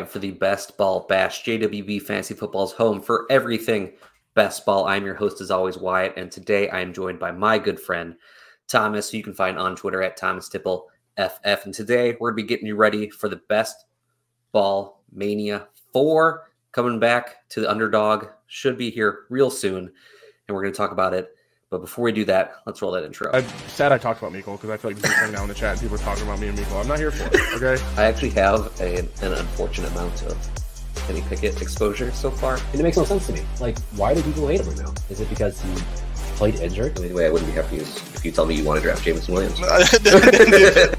for the Best Ball Bash, JWB Fantasy Football's home for everything best ball. I'm your host, as always, Wyatt, and today I am joined by my good friend Thomas, who you can find on Twitter at Thomas Tipple FF. And today we're going to be getting you ready for the Best Ball Mania 4 coming back to the underdog. Should be here real soon, and we're going to talk about it. But before we do that, let's roll that intro. I'm sad I talked about Miko because I feel like this is thing now in the chat and people are talking about me and Miko. I'm not here for it, okay? I actually have a, an unfortunate amount of Kenny Pickett exposure so far. And it makes no sense to me. Like, why do people hate him right now? Is it because he played injured? I mean, the way I wouldn't be happy is if you tell me you want to draft Jameson Williams.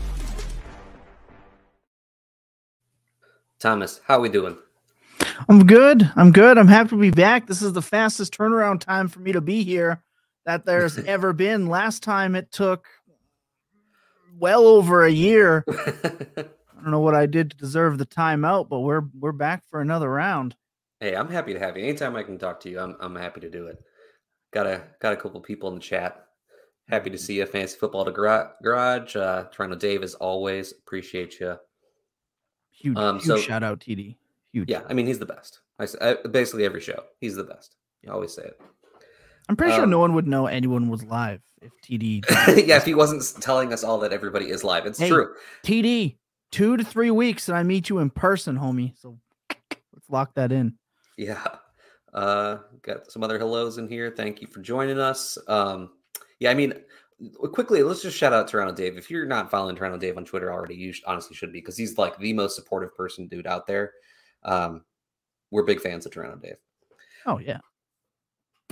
Thomas, how are we doing? I'm good. I'm good. I'm happy to be back. This is the fastest turnaround time for me to be here that there's ever been. Last time it took well over a year. I don't know what I did to deserve the timeout, but we're we're back for another round. Hey, I'm happy to have you. Anytime I can talk to you, I'm I'm happy to do it. Got a got a couple people in the chat. Happy to see you. Fantasy football to garage. Uh, Toronto Dave, as always, appreciate you. Huge, um, huge so, shout out TD. Huge. Yeah, I mean he's the best. I, I basically every show he's the best. I always say it. I'm pretty um, sure no one would know anyone was live if TD. yeah, if he wasn't telling us all that everybody is live, it's hey, true. TD, two to three weeks, and I meet you in person, homie. So let's lock that in. Yeah. Uh, got some other hellos in here. Thank you for joining us. Um, yeah, I mean, quickly, let's just shout out Toronto Dave. If you're not following Toronto Dave on Twitter already, you honestly should be because he's like the most supportive person dude out there. Um, we're big fans of Toronto Dave. Oh yeah.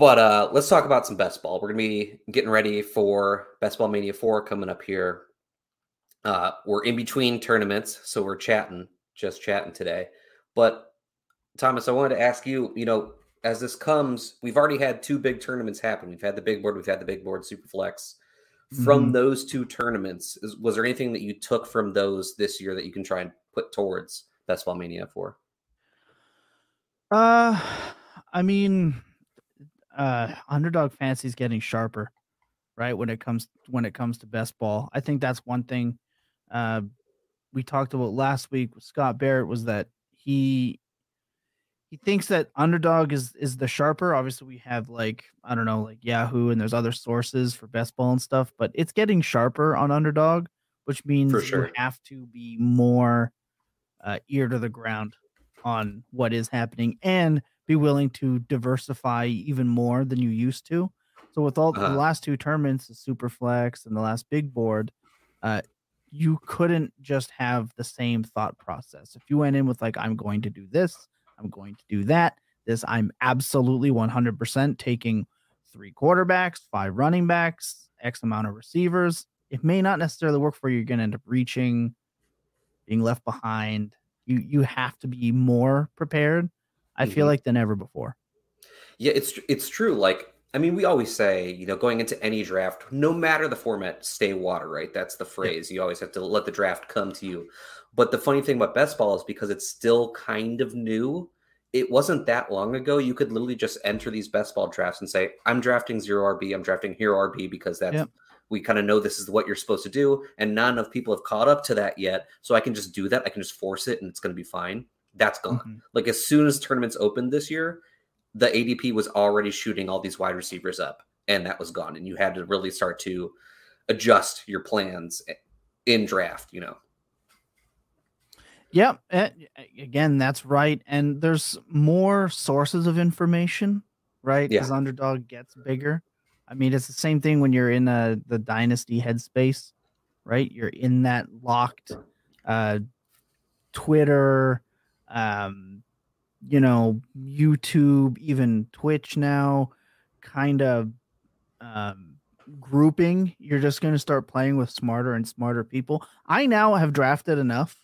But uh, let's talk about some best ball. We're gonna be getting ready for Best Ball Mania 4 coming up here. Uh, we're in between tournaments, so we're chatting, just chatting today. But Thomas, I wanted to ask you, you know, as this comes, we've already had two big tournaments happen. We've had the big board, we've had the big board Superflex. From mm-hmm. those two tournaments, is, was there anything that you took from those this year that you can try and put towards Best Ball Mania 4? Uh, I mean, uh, underdog fantasy is getting sharper, right? When it comes when it comes to best ball, I think that's one thing. Uh, we talked about last week with Scott Barrett was that he he thinks that underdog is is the sharper. Obviously, we have like I don't know, like Yahoo, and there's other sources for best ball and stuff, but it's getting sharper on underdog, which means sure. you have to be more uh, ear to the ground on what is happening and be willing to diversify even more than you used to. So with all uh-huh. the last two tournaments, the super flex and the last big board, uh, you couldn't just have the same thought process. If you went in with like, I'm going to do this, I'm going to do that, this, I'm absolutely 100% taking three quarterbacks, five running backs, X amount of receivers. It may not necessarily work for you. You're going to end up reaching, being left behind. You you have to be more prepared I mm-hmm. feel like than ever before. Yeah, it's it's true. Like I mean, we always say, you know, going into any draft, no matter the format, stay water, right? That's the phrase. Yeah. You always have to let the draft come to you. But the funny thing about best ball is because it's still kind of new, it wasn't that long ago. You could literally just enter these best ball drafts and say, I'm drafting zero RB, I'm drafting hero RB because that's yep. we kind of know this is what you're supposed to do. And not enough people have caught up to that yet. So I can just do that. I can just force it and it's gonna be fine that's gone. Mm-hmm. Like as soon as tournaments opened this year, the ADP was already shooting all these wide receivers up, and that was gone. And you had to really start to adjust your plans in draft. You know. Yeah, Again, that's right. And there's more sources of information, right? As yeah. underdog gets bigger. I mean, it's the same thing when you're in a, the dynasty headspace, right? You're in that locked uh, Twitter, um, you know, YouTube, even Twitch now, kind of um, grouping. You're just going to start playing with smarter and smarter people. I now have drafted enough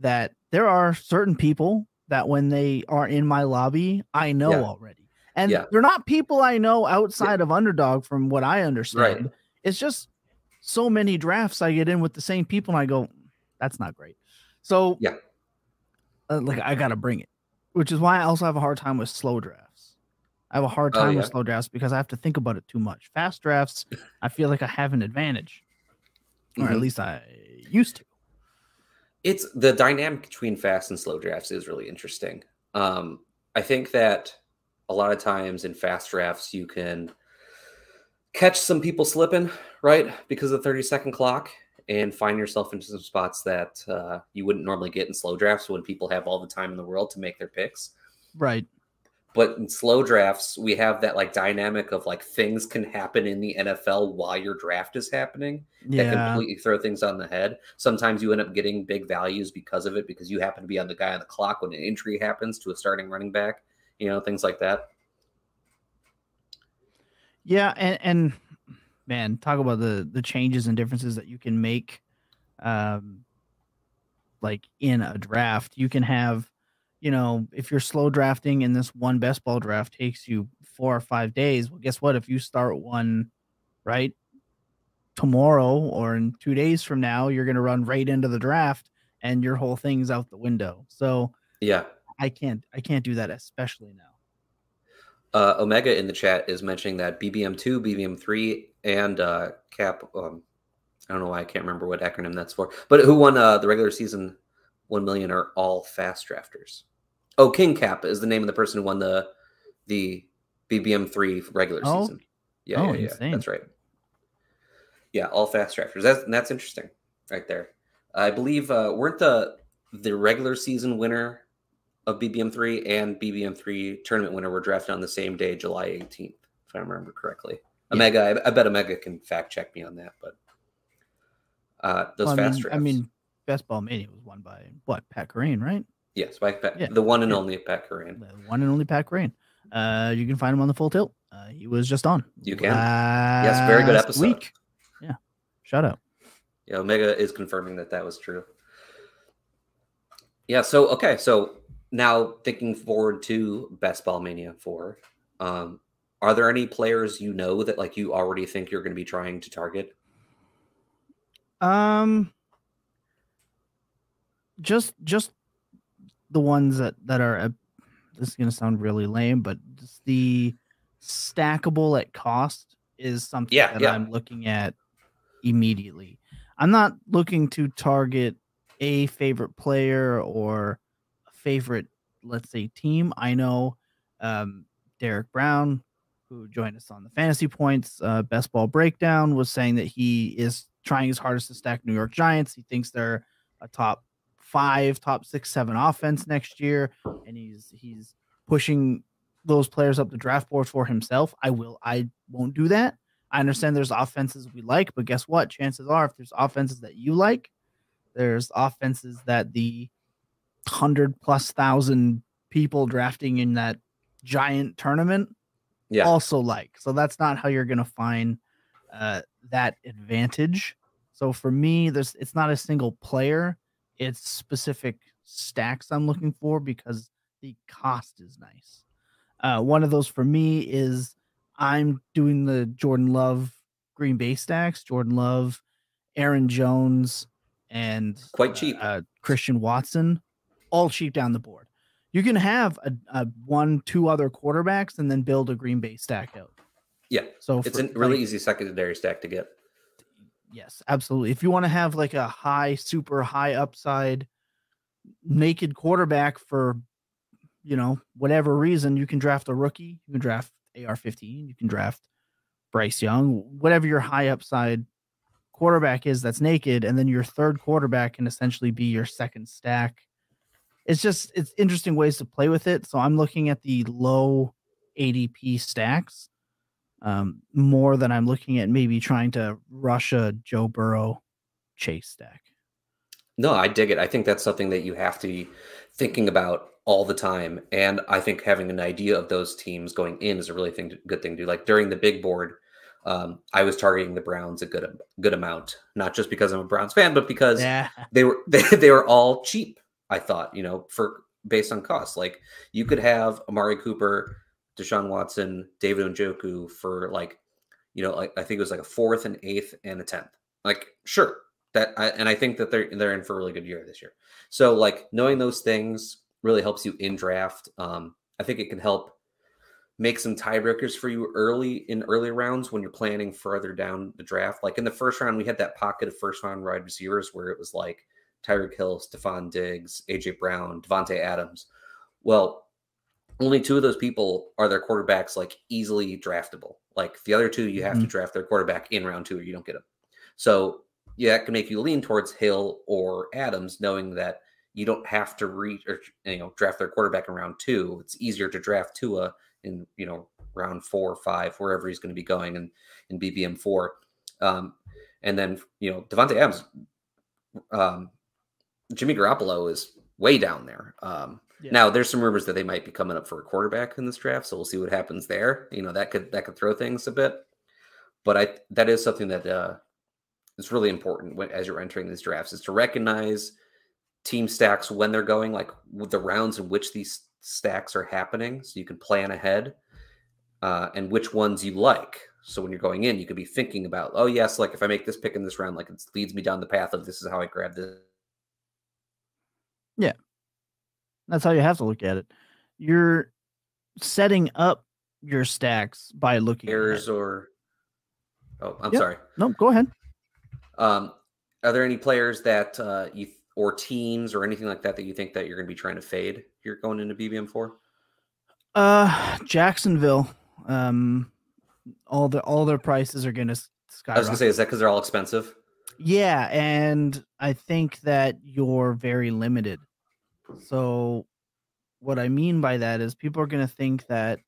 that there are certain people that when they are in my lobby, I know yeah. already. And yeah. they're not people I know outside yeah. of underdog, from what I understand. Right. It's just so many drafts I get in with the same people, and I go, that's not great. So yeah, like I gotta bring it, which is why I also have a hard time with slow drafts. I have a hard oh, time oh, yeah. with slow drafts because I have to think about it too much. Fast drafts, I feel like I have an advantage, or mm-hmm. at least I used to. it's the dynamic between fast and slow drafts is really interesting. Um, I think that a lot of times in fast drafts you can catch some people slipping, right? Because of the 30 second clock and find yourself into some spots that uh, you wouldn't normally get in slow drafts when people have all the time in the world to make their picks. Right. But in slow drafts, we have that like dynamic of like things can happen in the NFL while your draft is happening that Yeah. completely throw things on the head. Sometimes you end up getting big values because of it because you happen to be on the guy on the clock when an injury happens to a starting running back, you know, things like that. Yeah, and and man, talk about the the changes and differences that you can make um like in a draft. You can have, you know, if you're slow drafting and this one best ball draft takes you 4 or 5 days, well guess what? If you start one right tomorrow or in 2 days from now, you're going to run right into the draft and your whole thing's out the window. So, Yeah. I can't I can't do that especially now. Uh, Omega in the chat is mentioning that BBM2, BBM3, and uh, Cap. Um, I don't know why I can't remember what acronym that's for. But who won uh, the regular season 1 million are all fast drafters. Oh, King Cap is the name of the person who won the the BBM3 regular Oh. season. Yeah, Oh, yeah, yeah. That's right. Yeah, all fast drafters. That's that's interesting, right there. I believe uh, weren't the the regular season winner of BBM3 and BBM3 tournament winner were drafted on the same day, July 18th, if I remember correctly. Omega, I, I bet Omega can fact check me on that, but uh, those Well, I fast mean, drafts. I mean, Best Ball Mania was won by what Pat Kerrane, right? yes, by Pat, yeah, the one and yeah. only Pat Kerrane. The one and only Pat Kerrane. Uh, you can find him on the Full Tilt. Uh, he was just on. You can. Yes, very good episode. Week. Yeah, shout out. Yeah, Omega is confirming that that was true. Yeah. So okay. So now thinking forward to Best Ball Mania Four, um, are there any players you know that like you already think you're going to be trying to target? Um, just just the ones that that are. Uh, this is gonna sound really lame, but just the stackable at cost is something Yeah, that yeah. I'm looking at immediately. I'm not looking to target a favorite player or favorite, let's say, team. I know um, Derek Brown, who joined us on the fantasy points uh, best ball breakdown, was saying that he is trying his hardest to stack New York Giants. He thinks they're a top five, top six, seven offense next year, and he's he's pushing those players up the draft board for himself. I will. I won't do that. I understand there's offenses we like, but guess what? Chances are, if there's offenses that you like, there's offenses that the hundred plus thousand people drafting in that giant tournament Yeah. also like. So that's not how you're gonna find uh, that advantage. So for me, there's it's not a single player; it's specific stacks I'm looking for because the cost is nice. Uh, one of those for me is I'm doing the Jordan Love Green Bay stacks. Jordan Love, Aaron Jones, and Quite cheap. Uh, Christian Watson, all cheap down the board. You can have a, a one, two other quarterbacks and then build a Green Bay stack out. Yeah. So It's for, a really like, easy secondary stack to get. Yes, absolutely. If you want to have like a high, super high upside naked quarterback for, you know, whatever reason, you can draft a rookie, you can draft AR 15, you can draft Bryce Young, whatever your high upside quarterback is that's naked. And then your third quarterback can essentially be your second stack. It's just, it's interesting ways to play with it. So I'm looking at the low ADP stacks um, more than I'm looking at maybe trying to rush a Joe Burrow chase stack. No, I dig it. I think that's something that you have to be thinking about all the time. And I think having an idea of those teams going in is a really thing, good thing to do. Like during the big board, um, I was targeting the Browns a good good amount, not just because I'm a Browns fan, but because Yeah, they were they, they were all cheap. I thought, you know, for based on cost, like you could have Amari Cooper, Deshaun Watson, David Njoku for like, you know, like I think it was like a fourth and eighth and a tenth. Like, sure, that I, and I think that they're they're in for a really good year this year. So like knowing those things really helps you in draft. Um, I think it can help make some tiebreakers for you early in early rounds when you're planning further down the draft. Like in the first round, we had that pocket of first round wide receivers where it was like Tyreek Hill, Stefon Diggs, AJ Brown, Davante Adams. Well, only two of those people are their quarterbacks like easily draftable. Like the other two, you have to Mhm. draft their quarterback in round two or you don't get them. So yeah, that can make you lean towards Hill or Adams, knowing that you don't have to reach or you know draft their quarterback in round two. It's easier to draft Tua in you know round four or five, wherever he's going to be going in in BBM four. Um, and then you know Davante Adams, um, Jimmy Garoppolo is way down there. Um, Yeah. Now there's some rumors that they might be coming up for a quarterback in this draft, so we'll see what happens there. You know that could that could throw things a bit, but I that is something that uh, is really important when, as you're entering these drafts is to recognize team stacks when they're going, like with the rounds in which these stacks are happening, so you can plan ahead uh, and which ones you like. So when you're going in, you could be thinking about, oh yes, like if I make this pick in this round, like it leads me down the path of this is how I grab this. That's how you have to look at it. You're setting up your stacks by looking errors or oh i'm Yep. sorry No, go ahead. um are there any players that uh you or teams or anything like that that you think that you're going to be trying to fade you're going into bbm4 Uh, Jacksonville. Um, all the all their prices are going to i was going to say is that because they're all expensive Yeah, and I think that you're very limited. So, what I mean by that is people are going to think that,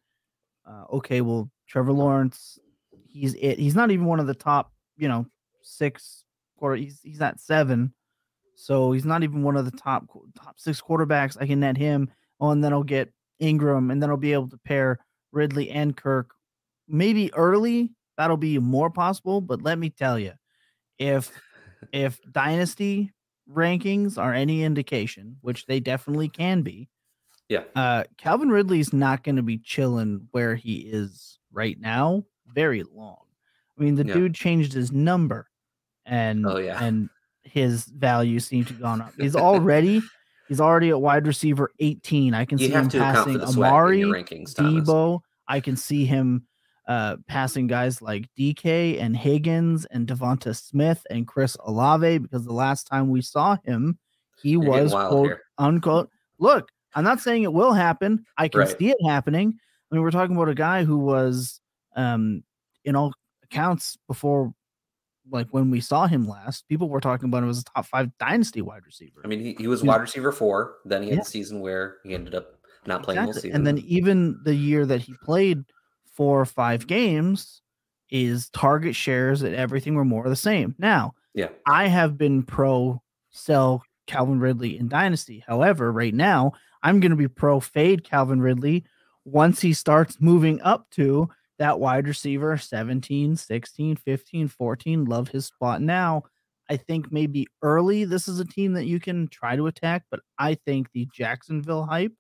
uh, okay, well, Trevor Lawrence, he's it. He's not even one of the top, you know, six quarter. He's he's at seven, so he's not even one of the top top six quarterbacks. I can net him. Oh, and then I'll get Engram, and then I'll be able to pair Ridley and Kirk. Maybe early that'll be more possible, but let me tell you, if if dynasty rankings are any indication, which they definitely can be, yeah uh, Calvin Ridley's not going to be chilling where he is right now very long. I mean, the Yeah. dude changed his number, and Oh, yeah. and his value seemed to have gone up. He's already he's already at wide receiver 18. I can you see him passing for the swag in Amari, rankings Thomas. Deebo. I can see him uh, passing guys like DK and Higgins and DeVonta Smith and Chris Olave because the last time we saw him, he You're was quote here. unquote. Look, I'm not saying it will happen. I can Right. see it happening. I mean, we're talking about a guy who was, um, in all accounts, before like when we saw him last, people were talking about him as a top five dynasty wide receiver. i mean he, he was wide receiver four then he had Yeah. the season where he ended up not playing Exactly. season And then even the year that he played four or five mm-hmm. games is target shares and everything were more of the same. Now, yeah I have been pro sell Calvin Ridley in Dynasty. However, right now, I'm going to be pro fade Calvin Ridley once he starts moving up to that wide receiver 17, 16, 15, 14. Love his spot now. I think maybe early this is a team that you can try to attack, but I think the Jacksonville hype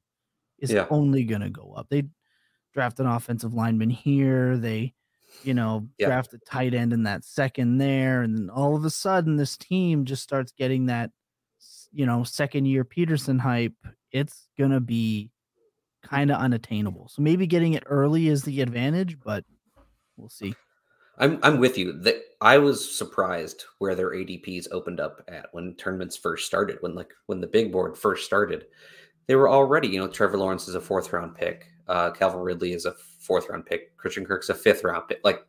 is Yeah. only going to go up. They draft an offensive lineman here. They, you know, Yeah. draft a tight end in that second there. And then all of a sudden, this team just starts getting that, you know, second year Pederson hype. It's going to be kind of unattainable. So maybe getting it early is the advantage, but we'll see. I'm I'm with you. That I was surprised where their ADPs opened up at when tournaments first started. When like when the big board first started, they were already you know Trevor Lawrence is a fourth round pick, uh, Calvin Ridley is a fourth round pick, Christian Kirk's a fifth round pick. Like,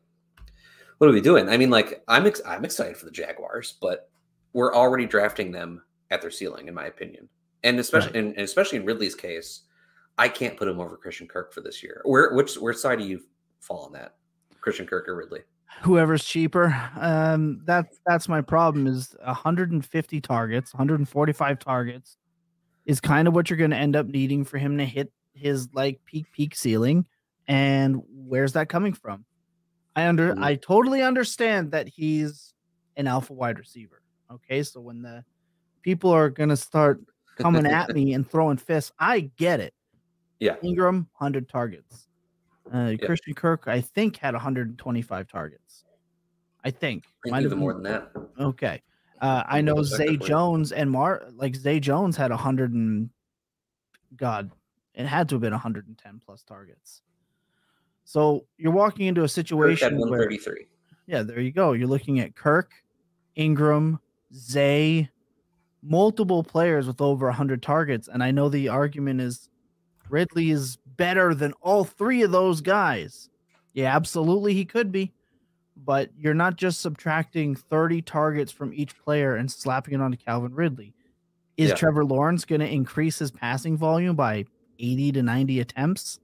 what are we doing? I mean, like I'm ex- I'm excited for the Jaguars, but we're already drafting them at their ceiling, in my opinion, and especially and, and especially in Ridley's case, I can't put him over Christian Kirk for this year. Where which which side do you fall on that? Christian Kirk or Ridley? whoever's cheaper. Um, that's that's my problem. Is 150 targets, 145 targets, is kind of what you're going to end up needing for him to hit his like peak peak ceiling. And where's that coming from? I under Mm. I totally understand that he's an alpha wide receiver. Okay, so when the people are to start coming at me and throwing fists, I get it. Yeah. Engram, 100 targets. Uh, Christian Kirk, I think, had 125 targets. I think. I Might have even more than that. Okay. Uh, I know Zay that for you. Jones and Mar like Zay Jones had 100 and God, it had to have been 110 plus targets. So you're walking into a Kirk had situation where yeah, there you go. You're looking at Kirk, Engram, Zay, multiple players with over 100 targets. And I know the argument is Ridley is better than all three of those guys. Yeah, absolutely, he could be. But you're not just subtracting 30 targets from each player and slapping it onto Calvin Ridley. Is Yeah. Trevor Lawrence going to increase his passing volume by 80 to 90 attempts?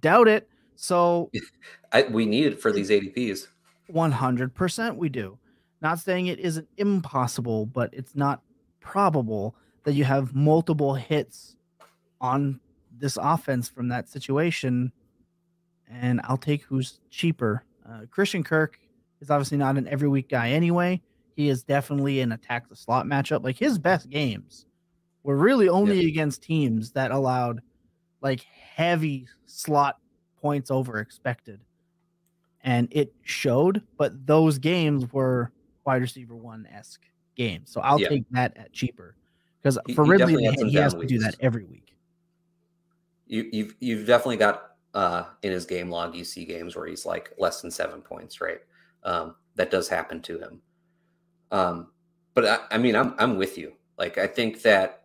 Doubt it. So I, we need it for these ADPs. 100% we do. Not saying it isn't impossible, but it's not probable that you have multiple hits on this offense from that situation. And I'll take who's cheaper. Uh, Christian Kirk is obviously not an every week guy anyway. He is definitely an attack the slot matchup. Like his best games were really only against teams that allowed like heavy slot points over expected and it showed. But those games were wide receiver one esque games, so I'll Yeah. take that at cheaper because for he Ridley had he has down to do that every week. You, you've you've definitely got uh, in his game log. You see games where he's like less than seven points, right? Um, that does happen to him. Um, but I, I mean, I'm I'm with you. Like, I think that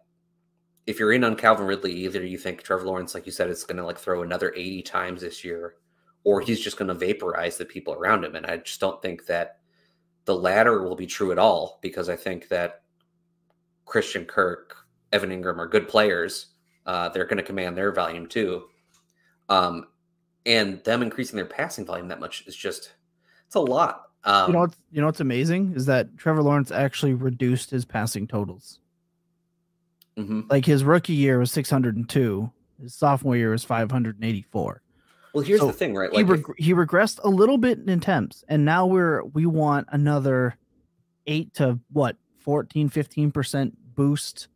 if you're in on Calvin Ridley, either you think Trevor Lawrence, like you said, is going to like throw another 80 times this year, or he's just going to vaporize the people around him. And I just don't think that the latter will be true at all because I think that Christian Kirk, Evan Engram are good players. Uh, they're going to command their volume too. Um, and them increasing their passing volume that much is just it's a lot. Um, you know, what's, you know what's amazing is that Trevor Lawrence actually reduced his passing totals. Mhm. Like his rookie year was 602, his sophomore year was 584. Well, here's So the thing, right? he Like, if- reg- he regressed a little bit in attempts, and now we're we want another eight to what 14, 15 percent boost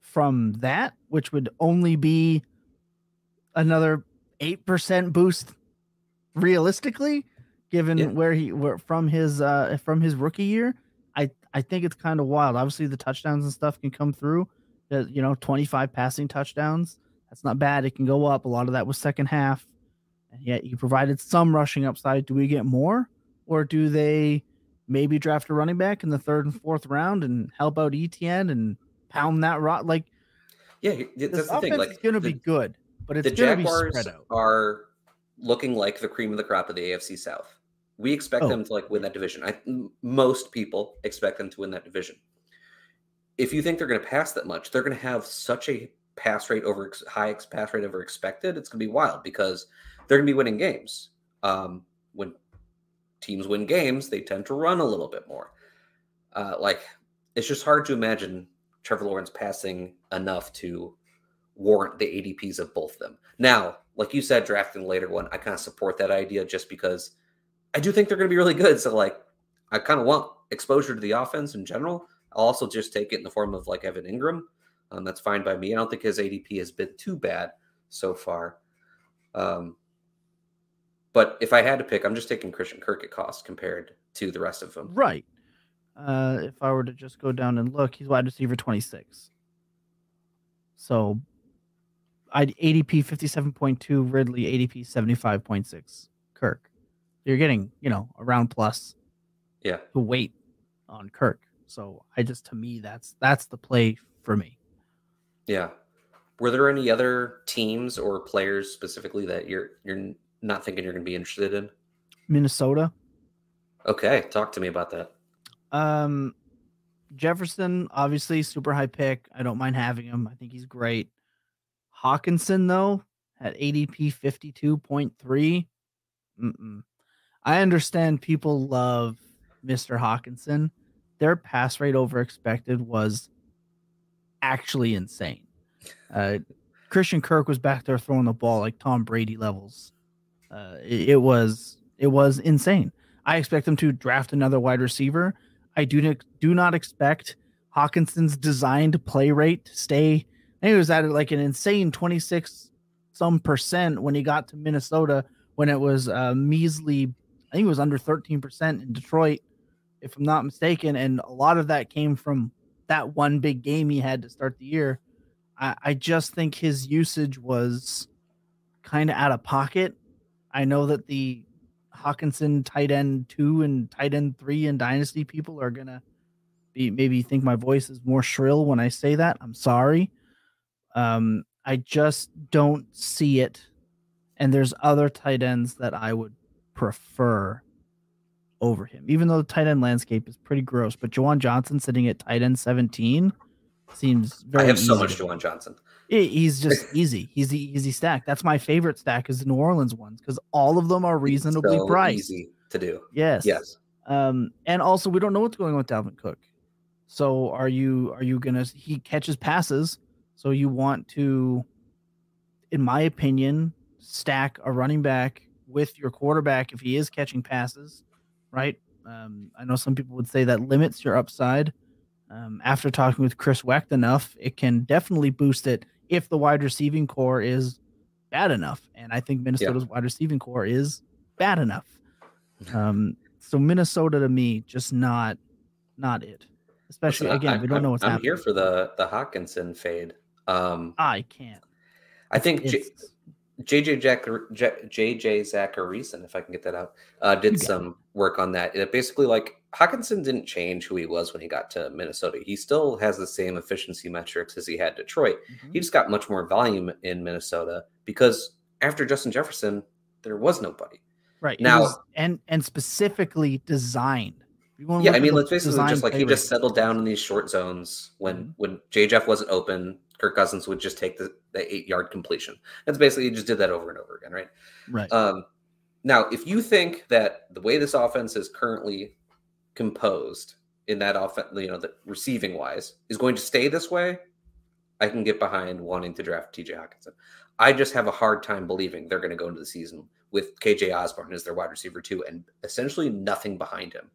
from that, which would only be another eight percent boost realistically, given Yeah. where he where from his uh from his rookie year. I I think it's kind of wild. Obviously, the touchdowns and stuff can come through. You know, twenty five passing touchdowns. That's not bad. It can go up. A lot of that was second half. And yet you provided some rushing upside. Do we get more? Or do they maybe draft a running back in the third and fourth round and help out ETN and pound that rock? Like yeah, that's the thing. Like, is going to be good, but it's the going to be Jaguars spread out. are looking like the cream of the crop of the AFC South. We expect Oh. them to like win that division. I most people expect them to win that division. If you think they're going to pass that much, they're going to have such a pass rate over high pass rate over expected. It's going to be wild because they're going to be winning games. Um, when teams win games, they tend to run a little bit more. Uh, like it's just hard to imagine Trevor Lawrence passing enough to warrant the ADPs of both them. Now, like you said, drafting later one, I kind of support that idea just because I do think they're going to be really good. So, like, I kind of want exposure to the offense in general. I'll also just take it in the form of like Evan Engram. Um, that's fine by me. I don't think his ADP has been too bad so far. Um, but if I had to pick, I'm just taking Christian Kirk at cost compared to the rest of them. Right. Uh, if I were to just go down and look, he's wide receiver 26. So I'd ADP 57.2, Ridley ADP 75.6, Kirk. You're getting, you know, around plus Yeah. to wait on Kirk. So I just to me that's that's the play for me. Yeah. Were there any other teams or players specifically that you're you're not thinking you're going to be interested in? Minnesota. Okay, talk to me about that. Um Jefferson, obviously super high pick. I don't mind having him. I think he's great. Hockenson though at ADP 52.3. Mm-mm. I understand people love Mr. Hockenson. Their pass rate over expected was actually insane. Uh, Christian Kirk was back there throwing the ball like Tom Brady levels. Uh, it, it was it was insane. I expect them to draft another wide receiver. I do not, do not expect Hockenson's designed play rate to stay. I think it was at like an insane 26 some percent when he got to Minnesota when it was uh, measly. I think it was under 13% in Detroit, if I'm not mistaken. And a lot of that came from that one big game he had to start the year. I, I just think his usage was kind of out of pocket. I know that the Hockenson tight end two and tight end three and dynasty people are gonna be maybe think my voice is more shrill when I say that. I'm sorry. Um, I just don't see it. And there's other tight ends that I would prefer over him, even though the tight end landscape is pretty gross. But Juwan Johnson sitting at tight end 17 seems very. I have so much. Juwan Johnson. He's just easy. He's the easy stack. That's my favorite stack is the New Orleans ones because all of them are reasonably So priced. Easy to do. Yes. Yes. Um, and also we don't know what's going on with Dalvin Cook. So are you are you gonna he catches passes? So you want to, in my opinion, stack a running back with your quarterback if he is catching passes, right? Um, I know some people would say that limits your upside. Um, after talking with Chris Wecht enough, it can definitely boost it if the wide receiving core is bad enough. And I think Minnesota's wide receiving core is bad enough. Um, so Minnesota to me, just not not it. Especially Listen, again, I- we don't I'm- know what's I'm happening. here for the the Hockenson fade. Um, I can't. I think J- JJ Jack, J- JJ Zachariason, if I can get that out, uh, did got some work on that. It basically like Hockenson didn't change who he was when he got to Minnesota. He still has the same efficiency metrics as he had Detroit. Mhm. He just got much more volume in Minnesota because after Justin Jefferson, there was nobody. right now- was- and and specifically designed. If you wanna Yeah, I mean, let's basically just like he just settled down in these short zones when Mhm. when J Jeff wasn't open. Kirk Cousins would just take the, the eight yard completion. That's basically he just did that over and over again, right? Right. Um, now, if you think that the way this offense is currently composed in that offense, you know, the receiving wise, is going to stay this way, I can get behind wanting to draft TJ Hockenson. I just have a hard time believing they're going to go into the season with KJ Osborn as their wide receiver too, and essentially nothing behind him.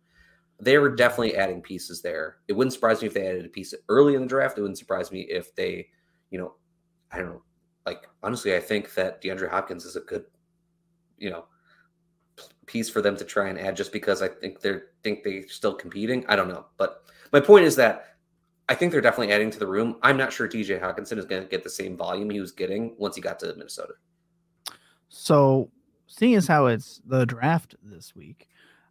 They were definitely adding pieces there. It wouldn't surprise me if they added a piece early in the draft. It wouldn't surprise me if they, you know, I don't know. Like honestly, I think that DeAndre Hopkins is a good, you know, piece for them to try and add just because I think they're think they're still competing. I don't know, but my point is that I think they're definitely adding to the room. I'm not sure TJ Hockenson is going to get the same volume he was getting once he got to Minnesota. So, seeing as how it's the draft this week,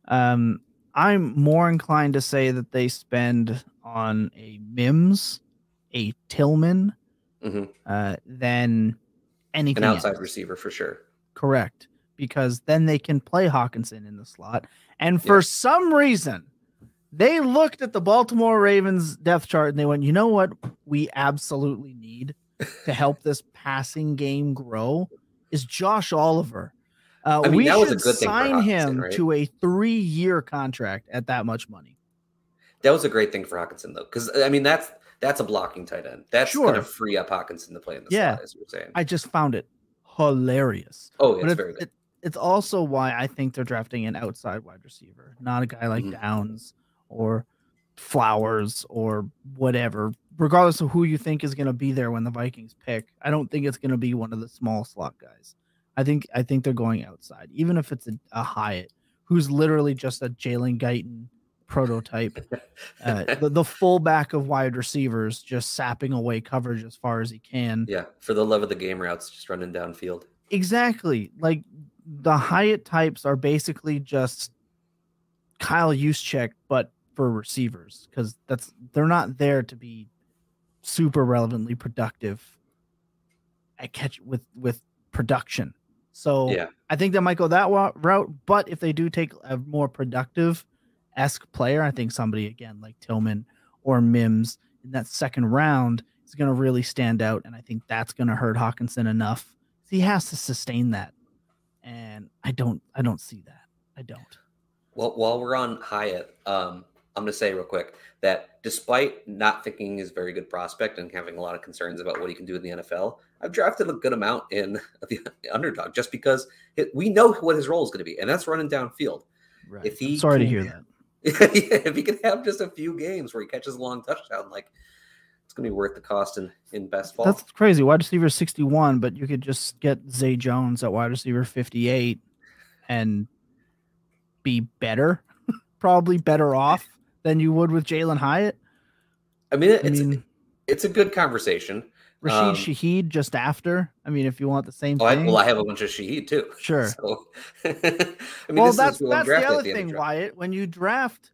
um, I'm more inclined to say that they spend on a Mims, a Tillman, Mhm. uh, than anything An outside else. receiver for sure. Correct, because then they can play Hockenson in the slot. And for Yeah. some reason, they looked at the Baltimore Ravens depth chart and they went, "You know what? We absolutely need to help this passing game grow is Josh Oliver. Uh, I mean, we that was a should good thing sign Hockenson, him right? to a three-year contract at that much money. That was a great thing for Hockenson though, because I mean that's that's a blocking tight end. That's going to free up Hockenson to play in the Yeah. slot, as you were saying. I just found it hilarious. oh, it's it- very good. it- it's also why I think they're drafting an outside wide receiver, not a guy like Mhm. Downs or Flowers or whatever. Regardless of who you think is going to be there when the Vikings pick, I don't think it's going to be one of the small slot guys. I think I think they're going outside, even if it's a, a Hyatt, who's literally just a Jalen Guyton prototype, uh, the, the fullback of wide receivers, just sapping away coverage as far as he can. yeah, for the love of the game routes, just running downfield. Exactly. Like the Hyatt types are basically just Kyle Juszczyk, but for receivers, because that's they're not there to be super relevantly productive at catch with with production. So Yeah. I think they might go that route. But if they do take a more productive esque player, I think somebody again like Tillman or Mims in that second round is going to really stand out, and I think that's going to hurt Hockenson enough. He has to sustain that, and I don't. I don't see that. I don't. Well, while we're on Hyatt, um, I'm going to say real quick that despite not thinking he's a very good prospect and having a lot of concerns about what he can do in the NFL, I've drafted a good amount in the underdog just because it, we know what his role is going to be, and that's running downfield. Right. If he Sorry to hear that. if he can have just a few games where he catches a long touchdown, like it's going to be worth the cost in, in best ball. That's crazy. Wide receiver 61, but you could just get Zay Jones at wide receiver 58 and be better, probably better off than you would with Jalin Hyatt. I mean, I it's, mean, it's a good conversation. Rashid um, Shaheed just after. I mean, if you want the same Oh, I, thing. well, I have a bunch of Shaheed too. Sure. So, I mean, well, that's that's the other the thing. Wyatt. When you draft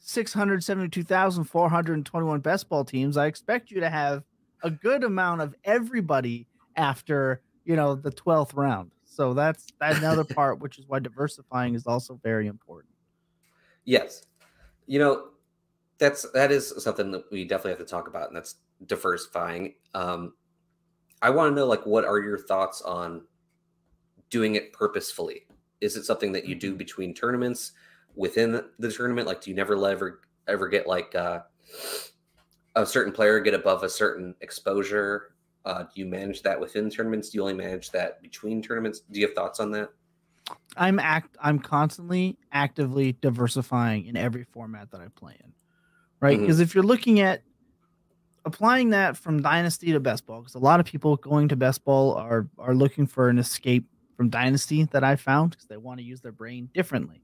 672,421 best ball teams, I expect you to have a good amount of everybody after, you know, the 12th round. So that's another part, which is why diversifying is also very important. Yes. You know, that's that is something that we definitely have to talk about, and that's diversifying. Um, I want to know, like, what are your thoughts on doing it purposefully? Is it something that you do between tournaments, within the tournament? Like, do you never ever ever get like uh, a certain player get above a certain exposure? Uh, do you manage that within tournaments? Do you only manage that between tournaments? Do you have thoughts on that? I'm act I'm constantly actively diversifying in every format that I play in. Right? Because mm-hmm. if you're looking at applying that from dynasty to best ball, because a lot of people going to best ball are are looking for an escape from dynasty that I found because they want to use their brain differently.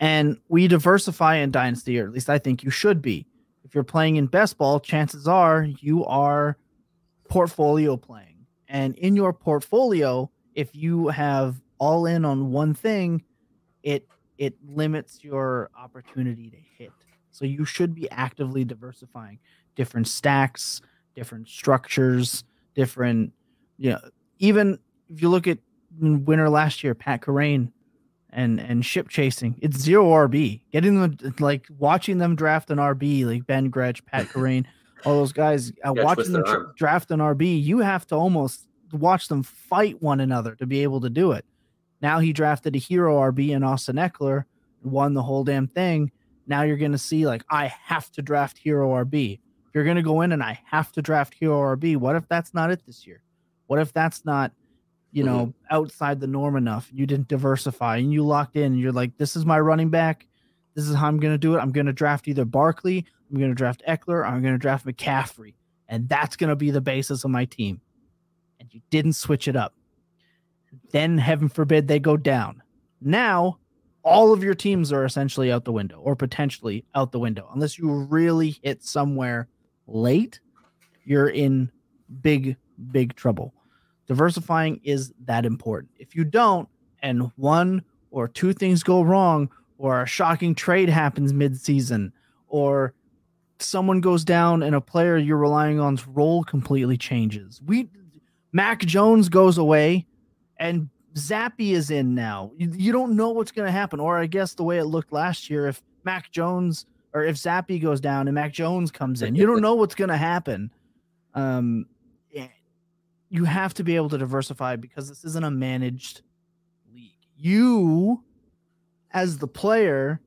And we diversify in dynasty, or at least I think you should be. If you're playing in best ball, chances are you are portfolio playing. And in your portfolio, if you have all in on one thing, it it limits your opportunity to hit. So you should be actively diversifying different stacks, different structures, different you know, even if you look at winter last year, Pat Kerrane and and ship chasing, it's zero RB. Getting them like watching them draft an RB like Ben Gretch, Pat Kerrane, all those guys uh, watching them draft an RB, you have to almost watch them fight one another to be able to do it. Now he drafted a hero RB in Austin Ekeler, won the whole damn thing. Now you're going to see like I have to draft hero RB. If you're going to go in and I have to draft hero RB, what if that's not it this year? What if that's not you know mm-hmm. outside the norm enough? You didn't diversify and you locked in and you're like this is my running back. This is how I'm going to do it. I'm going to draft either Barkley, I'm going to draft Ekeler, I'm going to draft McCaffrey, and that's going to be the basis of my team. And you didn't switch it up. Then, heaven forbid, they go down. Now, all of your teams are essentially out the window or potentially out the window. Unless you really hit somewhere late, you're in big, big trouble. Diversifying is that important. If you don't, and one or two things go wrong, or a shocking trade happens mid-season, or someone goes down and a player you're relying on's role completely changes. We Mac Jones goes away and Zappe is in now. You, you don't know what's going to happen. Or I guess the way it looked last year, if Mac Jones or if Zappe goes down and Mac Jones comes in, you don't know what's going to happen. Um, you have to be able to diversify because this isn't a managed league. You, as the player,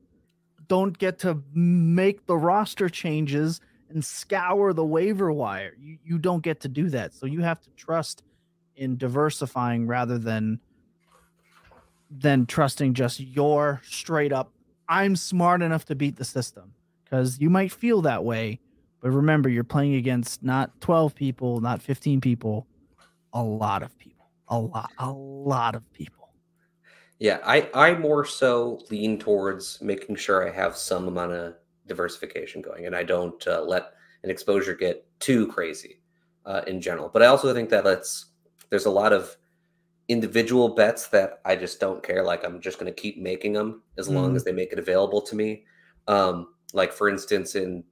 don't get to make the roster changes and scour the waiver wire. You you don't get to do that. So you have to trust in diversifying rather than than trusting just your straight up I'm smart enough to beat the system because you might feel that way but remember you're playing against not 12 people not 15 people a lot of people a lot a lot of people. Yeah i i more so lean towards making sure i have some amount of diversification going and i don't uh, let an exposure get too crazy uh, in general. But i also think that let's there's a lot of individual bets that I just don't care. Like I'm just going to keep making them as mm. long as they make it available to me. Um, like for instance, in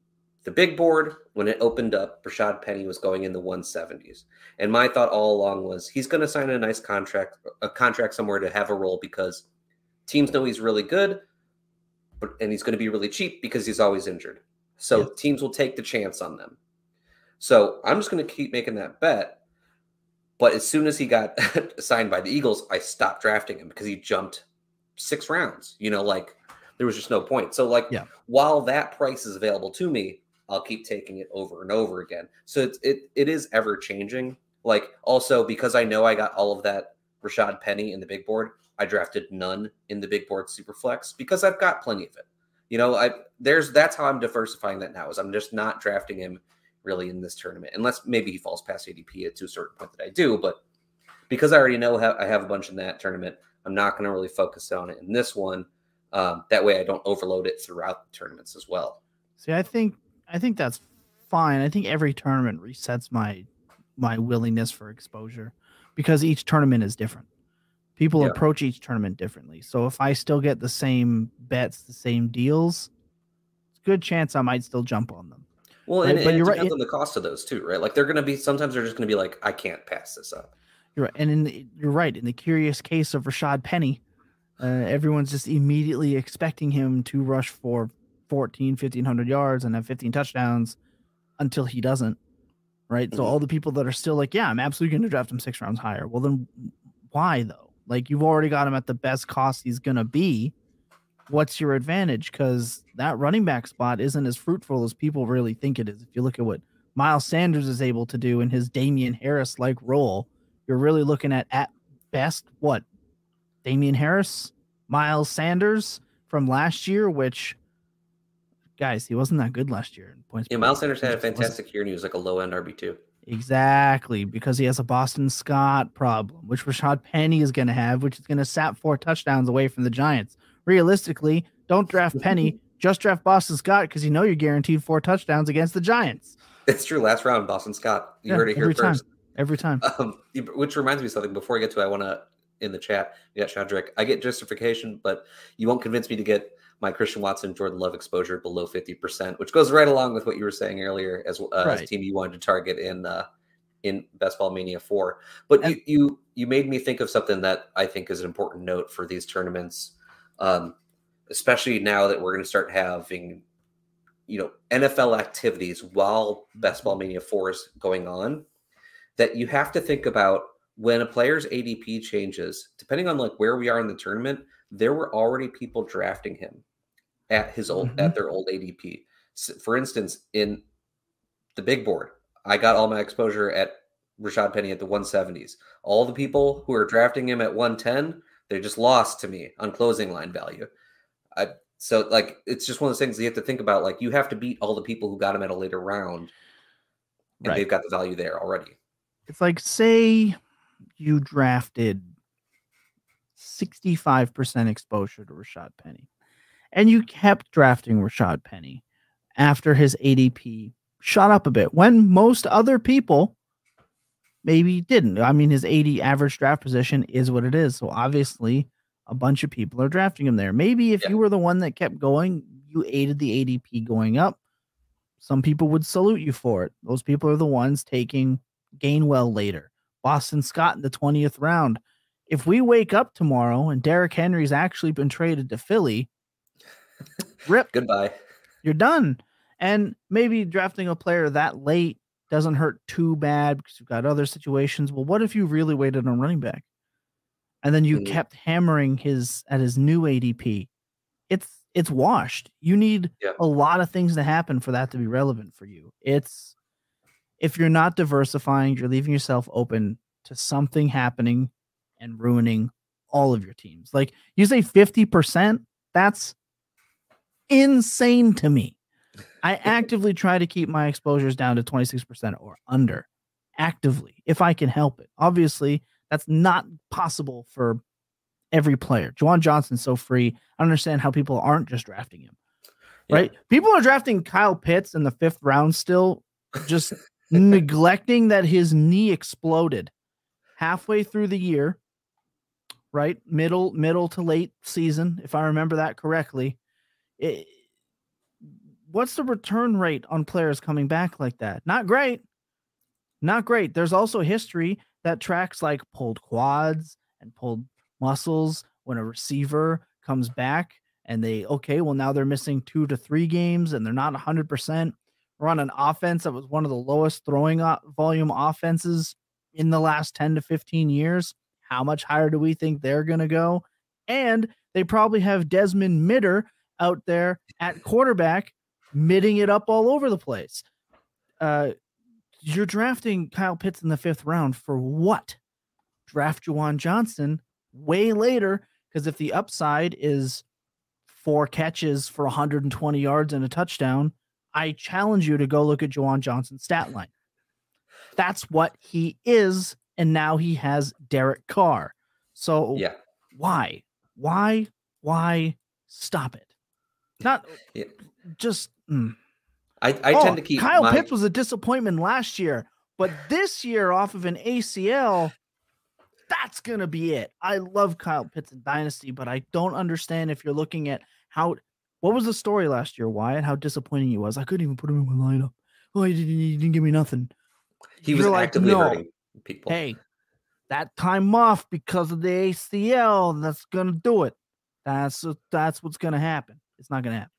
the big board when it opened up, Rashaad Penny was going in the 170s, and my thought all along was he's going to sign a nice contract, a contract somewhere to have a role because teams know he's really good, but and he's going to be really cheap because he's always injured. So yeah. teams will take the chance on them. So I'm just going to keep making that bet but as soon as he got signed by the Eagles, I stopped drafting him because he jumped six rounds. You know, like there was just no point. So, like, yeah. while that price is available to me, I'll keep taking it over and over again. So it's it it is ever changing. Like also because I know I got all of that Rashaad Penny in the big board, I drafted none in the big board super flex because I've got plenty of it. You know, I there's that's how I'm diversifying that now is I'm just not drafting him really in this tournament, unless maybe he falls past ADP to a certain point that I do. But because I already know I have a bunch in that tournament, I'm not going to really focus on it in this one. Um, that way, I don't overload it throughout the tournaments as well. See, I think I think that's fine. I think every tournament resets my my willingness for exposure because each tournament is different. People yeah. approach each tournament differently. So if I still get the same bets, the same deals, it's good chance I might still jump on them. Well, Right, and, but and it you're right, depends it- on the cost of those too, right? Like they're going to be sometimes they're just going to be like, I can't pass this up. You're right. And in the, you're right. In the curious case of Rashaad Penny, uh, everyone's just immediately expecting him to rush for 14, 1500 yards and have 15 touchdowns until he doesn't. Right. So Mhm. all the people that are still like, yeah, I'm absolutely going to draft him six rounds higher. Well, then why though? Like you've already got him at the best cost he's going to be. What's your advantage? Because that running back spot isn't as fruitful as people really think it is. If you look at what Miles Sanders is able to do in his Damien Harris like role, you're really looking at at best what Damien Harris, Miles Sanders from last year, which guys, he wasn't that good last year in points. Yeah, Miles. Sanders had a He just wasn't. fantastic year and he was like a low end RB two. Exactly, because he has a Boston Scott problem, which Rashaad Penny is going to have, which is going to sap four touchdowns away from the Giants. Realistically, don't draft Penny, just draft Boston Scott because you know you're guaranteed four touchdowns against the Giants It's true. Last round, Boston Scott. You Yeah, heard it here every time. first. every time. Um, which reminds me of something. Before I get to, it, I want to in the chat. Yeah, Shadrick. I get justification, but you won't convince me to get my Christian Watson, Jordan Love exposure below fifty percent, which goes right along with what you were saying earlier as uh, Right. a team you wanted to target in uh, in Best Ball Mania four. But And- you you you made me think of something that I think is an important note for these tournaments, um, especially now that we're going to start having you know NFL activities while Best Ball Mania four is going on that you have to think about when a player's ADP changes, depending on like where we are in the tournament, there were already people drafting him at his old Mhm. at their old ADP. For instance, in the big board, I got all my exposure at Rashaad Penny at the 170s. All the people who are drafting him at 110, they just lost to me on closing line value. I so like it's just one of those things you have to think about. Like you have to beat all the people who got him at a later round, and Right. they've got the value there already. It's like say you drafted 65% exposure to Rashaad Penny and you kept drafting Rashaad Penny after his ADP shot up a bit when most other people maybe didn't. I mean, his 80 average draft position is what it is. So obviously, a bunch of people are drafting him there. Maybe if Yeah. you were the one that kept going, you aided the ADP going up. Some people would salute you for it. Those people are the ones taking Gainwell later, Boston Scott in the 20th round. If we wake up tomorrow and Derrick Henry's actually been traded to Philly, rip, Goodbye. you're done. And maybe drafting a player that late doesn't hurt too bad because you've got other situations. Well, what if you really waited on running back? And then you Mhm. kept hammering his at his new ADP. It's it's washed. You need Yeah. a lot of things to happen for that to be relevant for you. It's if you're not diversifying, you're leaving yourself open to something happening and ruining all of your teams. Like you say 50%, that's insane to me. I actively try to keep my exposures down to 26% or under actively if I can help it. Obviously, that's not possible for every player. Juwan Johnson's so free. I understand how people aren't just drafting him. Yeah. Right? People are drafting Kyle Pitts in the 5th round still just neglecting that his knee exploded halfway through the year. Right? Middle middle to late season if I remember that correctly. It, what's the return rate on players coming back like that? Not great. Not great. There's also history that tracks like pulled quads and pulled muscles when a receiver comes back and they okay, well now they're missing 2 to 3 games and they're not 100%. We're on an offense that was one of the lowest throwing volume offenses in the last 10 to 15 years. How much higher do we think they're going to go? And they probably have Desmond Mitter out there at quarterback, mitting it up all over the place. Uh, you're drafting Kyle Pitts in the fifth round for what? Draft Juwan Johnson way later because if the upside is four catches for 120 yards and a touchdown, I challenge you to go look at Juwan Johnson's stat line. That's what he is, and now he has Derek Carr. So Yeah. why, why, why stop it? Not Yeah. just. Mm. I, I Oh, tend to keep Kyle my, Pitts was a disappointment last year, but this year off of an ACL, that's gonna be it. I love Kyle Pitts in Dynasty, but I don't understand if you're looking at how What was the story last year, Wyatt? How disappointing he was. I couldn't even put him in my lineup. Oh, he didn't, he didn't give me nothing. He was You're like, actively "No, hurting people. Hey, that time off because of the ACL, that's gonna do it. That's that's what's gonna happen. It's not gonna happen.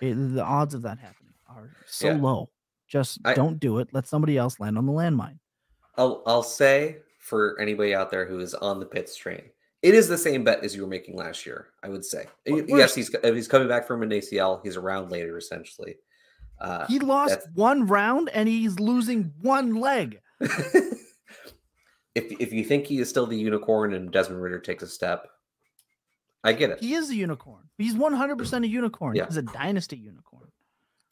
It- the odds of that happening are so Yeah. low. Just I- don't do it. Let somebody else land on the landmine. I'll I'll say for anybody out there who is on the Pitts train, it is the same bet as you were making last year. I would say. Course. Yes, he's he's coming back from an ACL. He's around later, essentially. Uh, He lost one round and he's losing one leg. if if you think he is still the unicorn and Desmond Ridder takes a step, I get it. He is a unicorn. He's 100% a unicorn. Yeah. He's a dynasty unicorn.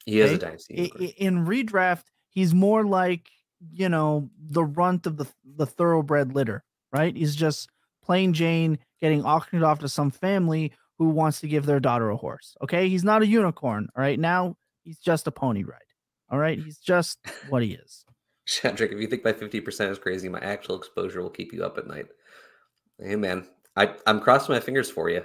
He is a dynasty. Unicorn. in redraft, he's more like you know the runt of the the thoroughbred litter, right? He's just plain Jane getting auctioned off to some family who wants to give their daughter a horse. Okay, he's not a unicorn. All right, now he's just a pony ride. All right, he's just what he is. Shadrach, if you think my 50% is crazy, my actual exposure will keep you up at night. Hey man, I, I'm crossing my fingers for you.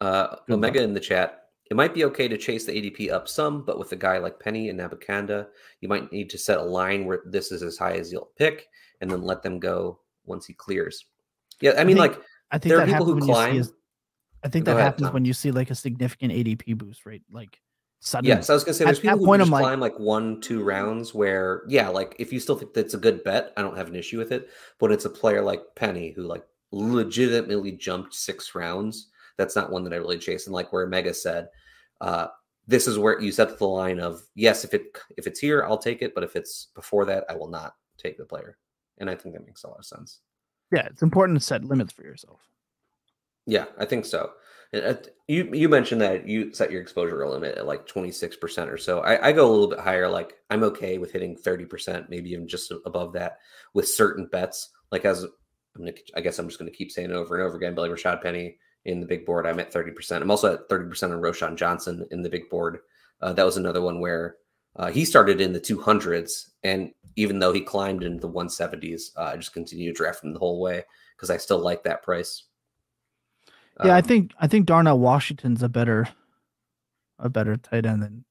Uh, Good Omega in the chat. It might be okay to chase the ADP up some, but with a guy like Penny and Nabakanda, you might need to set a line where this is as high as you'll pick, and then let them go once he clears. Yeah, I mean, think like I think There are that people who happens when climb- you see. A, I think that ahead, happens Tom. when you see like a significant ADP boost right? like suddenly. Yes, I was gonna say At there's people that who point, just like- climb like one, two rounds where, yeah, like if you still think that's a good bet, I don't have an issue with it. But it's a player like Penny who like legitimately jumped six rounds. That's not one that I really chase. And like where Mega said, uh, this is where you set the line of yes, if it if it's here, I'll take it, but if it's before that, I will not take the player. And I think that makes a lot of sense. Yeah, it's important to set limits for yourself. Yeah, I think so. Uh, You you mentioned that you set your exposure limit at like twenty six percent or so. I, I go a little bit higher. Like I'm okay with hitting thirty percent, maybe even just above that with certain bets. Like as I'm gonna, I guess I'm just going to keep saying over and over again. Billy Rashaad Penny in the big board, I'm at thirty percent. I'm also at thirty percent on Roschon Johnson in the big board. Uh, that was another one where uh, he started in the 200s, and even though he climbed into the 170s, uh, I just continued to draft him the whole way because I still like that price. Yeah, I Um, think I think Darnell Washington's a better a better tight end than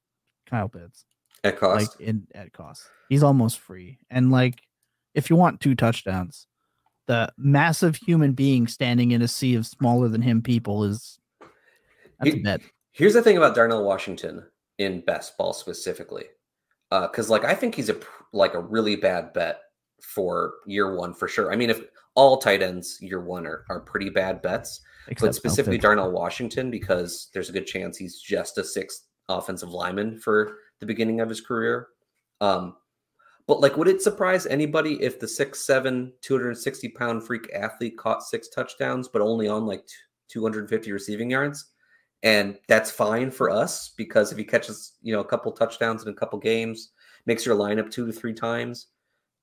Kyle Pitts. at cost. Like in at cost. He's almost free. And like if you want two touchdowns, the massive human being standing in a sea of smaller than him people is that's He- Here's the thing about Darnell Washington in best ball specifically, because like I think he's a like a really bad bet for year one for sure. I mean, if all tight ends year one are, are pretty bad bets, Except but specifically. Darnell Washington because there's a good chance he's just a sixth offensive lineman for the beginning of his career. Um, but like, would it surprise anybody if the six seven, 260 pound freak athlete caught six touchdowns, but only on like 250 receiving yards? And that's fine for us because if he catches, you know, a couple touchdowns in a couple games, makes your lineup two to three times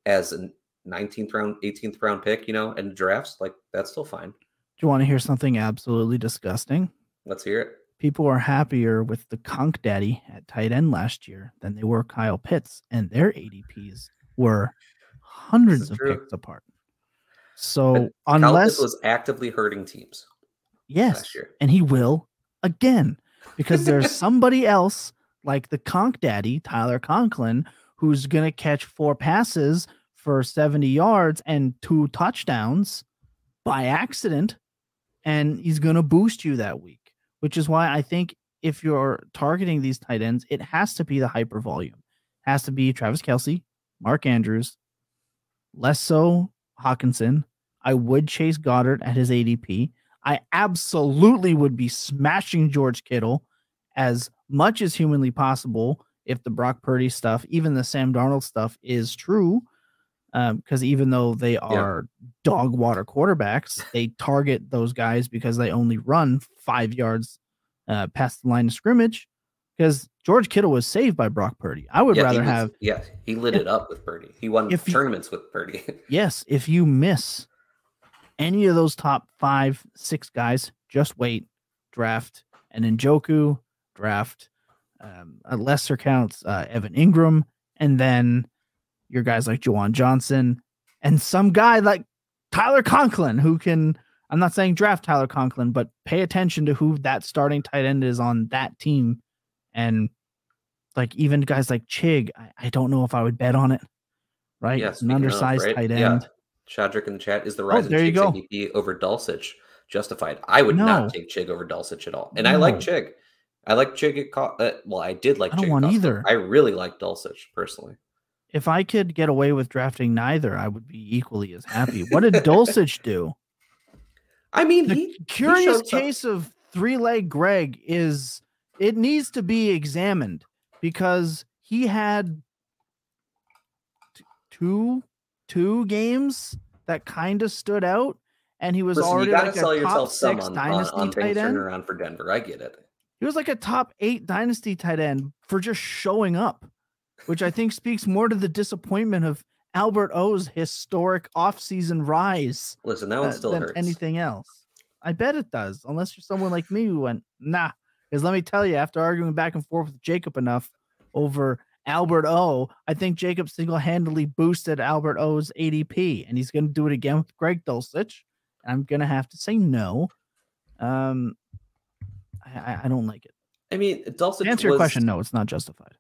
as a 19th round, 18th round pick, you know, and drafts, like that's still fine. Do you want to hear something absolutely disgusting? Let's hear it. People are happier with the Conk Daddy at tight end last year than they were Kyle Pitts, and their ADPs were hundreds of true. picks apart. So Kyle unless was actively hurting teams yes, and he will again because there's somebody else like the Conk Daddy, Tyler Conklin, who's gonna catch four passes for 70 yards and two touchdowns by accident, and he's gonna boost you that week. Which is why I think if you're targeting these tight ends, it has to be the hyper volume. Has to be Travis Kelce, Mark Andrews, less so Hockenson. I would chase Goedert at his ADP. I absolutely would be smashing George Kittle as much as humanly possible if the Brock Purdy stuff, even the Sam Darnold stuff, is true. Because even though they are dog water quarterbacks, they target those guys because they only run five yards uh, past the line of scrimmage. Because George Kittle was saved by Brock Purdy. I would Yeah, rather was- have Yeah, he lit it up with Purdy. He won If you- tournaments with Purdy. yes, if you miss any of those top five, six guys, just wait, draft and Njoku, draft um, a lesser counts uh, Evan Engram, and then your guys like Juwan Johnson and some guy like Tyler Conklin who can I'm not saying draft Tyler Conklin, but pay attention to who that starting tight end is on that team. And like even guys like Chig, I, I don't know if I would bet on it. Right? Yeah, An speaking of, undersized right? tight Yeah. end. Shadrick in the chat is the Oh, rise there you of go. Chig's ADP over Dulcich justified. I would No. not take Chig over Dulcich at all. And I like Chig. I like Chig at co- uh, well, I did like I don't Chig want either. I really like Dulcich personally. If I could get away with drafting neither, I would be equally as happy. What did Dulcich do? I mean, the he curious some- case of three leg Greg is it needs to be examined because he had t- two two games that kind of stood out, and he was Listen, you already got to like sell a yourself top some six on, on, dynasty on things tight end. around for Denver. I get it. He was like a top eight dynasty tight end for just showing up, which I think speaks more to the disappointment of Albert O's historic offseason rise Listen, that one still than hurts. anything else. I bet it does, unless you're someone like me who went, nah. Because let me tell you, after arguing back and forth with Jacob enough over Albert O, I think Jacob single handedly boosted Albert O's ADP, and he's going to do it again with Greg Dulcich. I'm going to have to say no. Um, I, I- I don't like it. I mean, Dulcich To answer your was- question, no, it's not justified.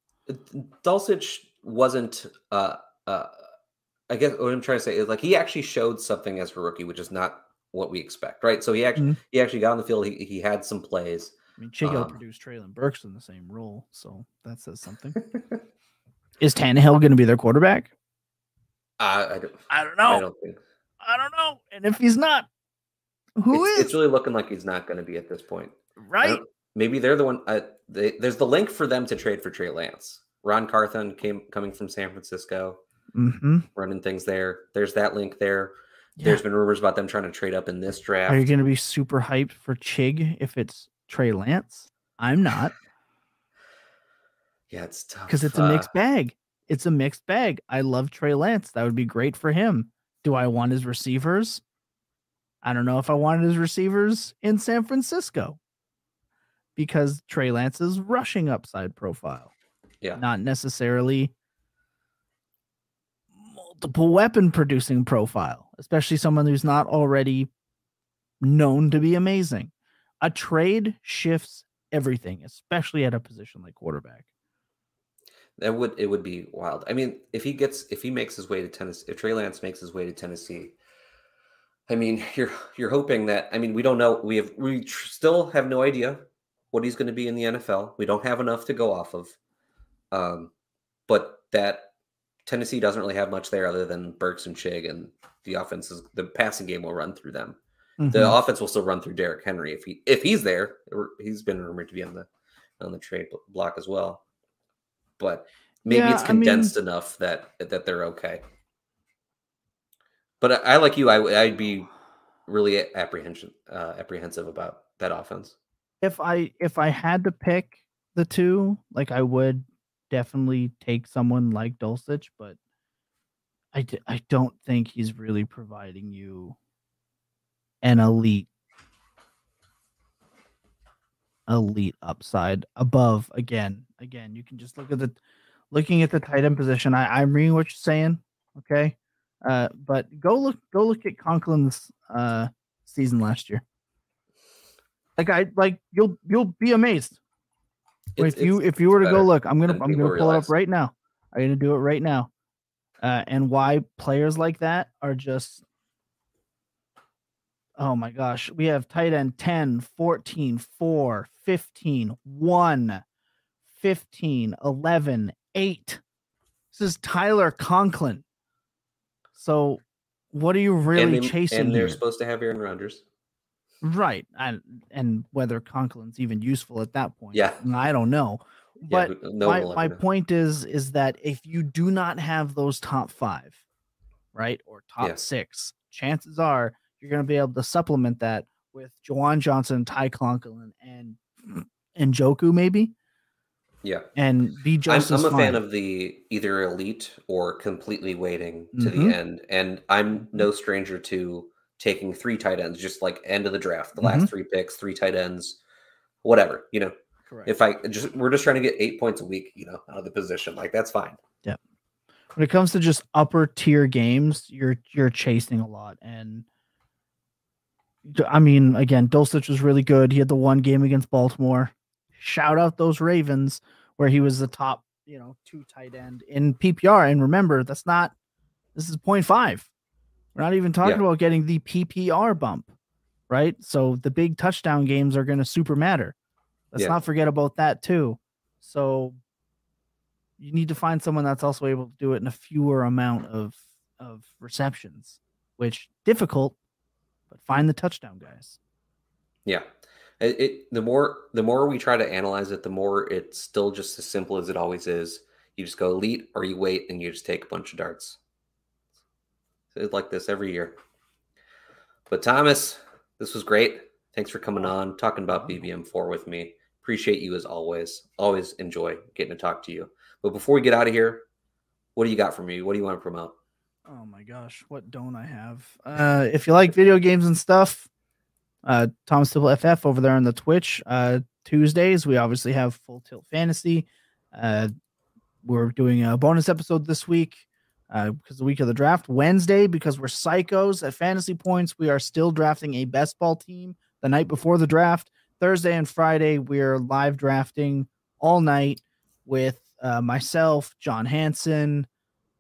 Dulcich wasn't. Uh, uh, I guess what I'm trying to say is like he actually showed something as a rookie, which is not what we expect, right? So he actually Mhm. he actually got on the field. He, he had some plays. I mean, Chico Um, produced Treylon Burks in the same role, so that says something. Is Tannehill going to be their quarterback? I, I don't. I don't know. I don't think. I don't know. And if he's not, who it's, is It's really looking like he's not going to be at this point. Right? Maybe they're the one. Uh, they, there's the link for them to trade for Trey Lance. Ran Carthon came coming from San Francisco, Mm-hmm. running things there. There's that link there. Yeah. There's been rumors about them trying to trade up in this draft. Are you going to be super hyped for Chig if it's Trey Lance? I'm not yeah, it's tough because it's a uh, mixed bag. It's a mixed bag. I love Trey Lance. That would be great for him. Do I want his receivers? I don't know if I wanted his receivers in San Francisco because Trey Lance's rushing upside profile. Yeah. Not necessarily multiple weapon producing profile, especially someone who's not already known to be amazing. A trade shifts everything, especially at a position like quarterback. That would it would be wild. I mean, if he gets if he makes his way to Tennessee, if Trey Lance makes his way to Tennessee, I mean, you're you're hoping that. I mean, we don't know. We have we tr- still have no idea what he's going to be in the NFL. We don't have enough to go off of. Um, but that Tennessee doesn't really have much there other than Burks and Chig, and the offense is the passing game will run through them. The Mhm. offense will still run through Derrick Henry if he if he's there. He's been rumored to be on the on the trade block as well. But maybe Yeah, it's I mean- condensed enough that that they're okay. But I, I like you. I would- I'd be really apprehension uh, apprehensive about that offense. If I if I had to pick the two, like I would definitely take someone like Dulcich, but I don't think he's really providing you an elite elite upside above again again you can just look at the looking at the tight end position i i'm reading what you're saying okay? Uh but go look go look at conklin's uh season last year like i like you'll you'll be amazed. It's- if you if you were to go look i'm gonna i'm gonna pull it up right now. I'm gonna do it right now. Uh and why players like that are just oh my gosh we have tight end 10 14 4 15 1 15 11 8 this is tyler conklin. So what are you really and they- chasing and they're here? supposed to have Aaron Rodgers. Right and and whether conklin's even useful at that point Yeah. i don't know but who- no my, my know. point is is that if you do not have those top five right or top Yeah. six chances are you're going to be able to supplement that with Juwan Johnson, Ty Conklin, and and Joku maybe, Yeah. and be I'm, just I'm as a fan of the either elite or completely waiting to Mhm. the end. And I'm no stranger to taking three tight ends, just like end of the draft, the Mhm. last three picks, three tight ends, whatever. You know, Correct. if I just we're just trying to get eight points a week, you know, out of the position, like that's fine. Yeah. When it comes to just upper tier games, you're you're chasing a lot, and I mean, again, Dulcich was really good. He had the one game against Baltimore. Shout out those Ravens where he was the top, you know, two tight end in PPR. And remember, that's not this is 0.5. We're not even talking yeah. about getting the PPR bump, right? So the big touchdown games are going to super matter. Let's yeah. not forget about that too. So you need to find someone that's also able to do it in a fewer amount of of receptions, which difficult, but find the touchdown guys. Yeah. It, it, the more the more we try to analyze it, the more it's still just as simple as it always is. You just go elite or you wait and you just take a bunch of darts. It's like this every year. But Thomas, this was great. Thanks for coming on, talking about BBM4 with me. Appreciate you as always. Always enjoy getting to talk to you. But before we get out of here, what do you got for me? What do you want to promote? Oh my gosh, what don't I have? Uh, if you like video games and stuff, uh, Thomas Tipple FF over there on the Twitch. Uh, Tuesdays we obviously have Full Tilt Fantasy. Uh, we're doing a bonus episode this week uh, because the week of the draft. Wednesday, because we're psychos at Fantasy Points, we are still drafting a best ball team the night before the draft. Thursday and Friday, we're live drafting all night with uh, myself, John Hansen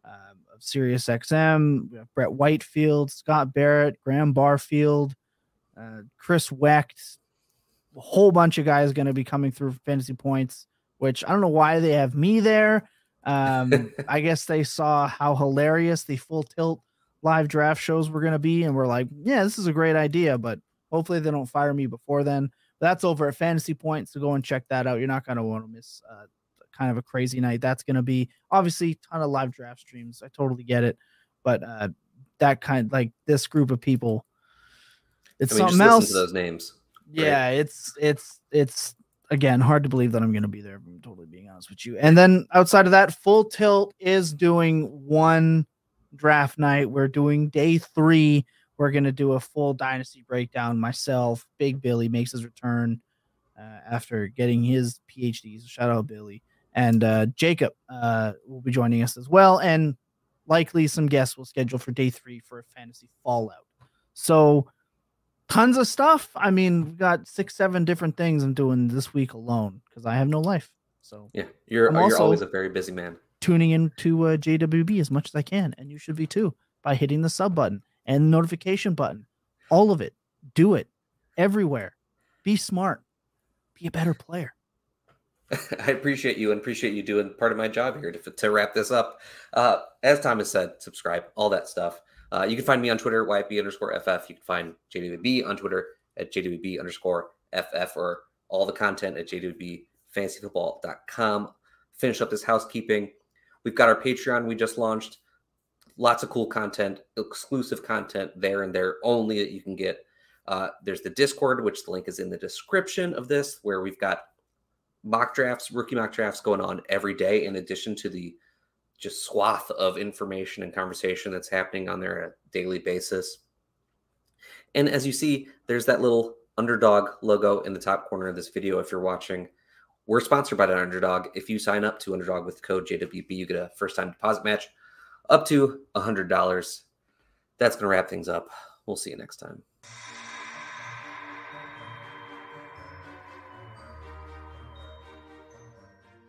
uh, of Sirius XM, Brett Whitefield, Scott Barrett, Graham Barfield, uh, Chris Wecht. A whole bunch of guys going to be coming through Fantasy Points, which I don't know why they have me there. Um, I guess they saw how hilarious the full tilt live draft shows were going to be, and we're like, yeah, this is a great idea, but hopefully they don't fire me before then. That's over at Fantasy Points, so go and check that out. You're not going to want to miss uh, kind of a crazy night. That's going to be obviously ton of live draft streams. I totally get it, but uh, that kind like this group of people, it's I mean, something else. those names. Yeah, right? it's it's it's again, hard to believe that I'm going to be there. I'm totally being honest with you. And then outside of that, Full Tilt is doing one draft night. We're doing day three. We're going to do a full dynasty breakdown. Myself, Big Billy makes his return uh, after getting his PhD. So shout out Billy and uh, Jacob uh, will be joining us as well, and likely some guests will schedule for day three for a fantasy fallout. So tons of stuff. I mean, we got six, seven different things I'm doing this week alone because I have no life. So yeah, you're I'm you're always a very busy man. Tuning into uh, JWB as much as I can, and you should be too by hitting the sub button and notification button. All of it. Do it everywhere. Be smart. Be a better player. I appreciate you and appreciate you doing part of my job here to, to wrap this up. Uh, as Thomas said, subscribe, all that stuff. Uh, you can find me on Twitter, YFB underscore FF. You can find JWB on Twitter at JWB underscore FF or all the content at JWB Finish up this housekeeping. We've got our Patreon we just launched. Lots of cool content, exclusive content there and there only that you can get. Uh, there's the Discord, which the link is in the description of this, where we've got mock drafts, rookie mock drafts going on every day, in addition to the just swath of information and conversation that's happening on their daily basis. And as you see, there's that little underdog logo in the top corner of this video if you're watching. We're sponsored by underdog. If you sign up to underdog with code JWB, you get a first time deposit match up to $100. That's going to wrap things up. We'll see you next time.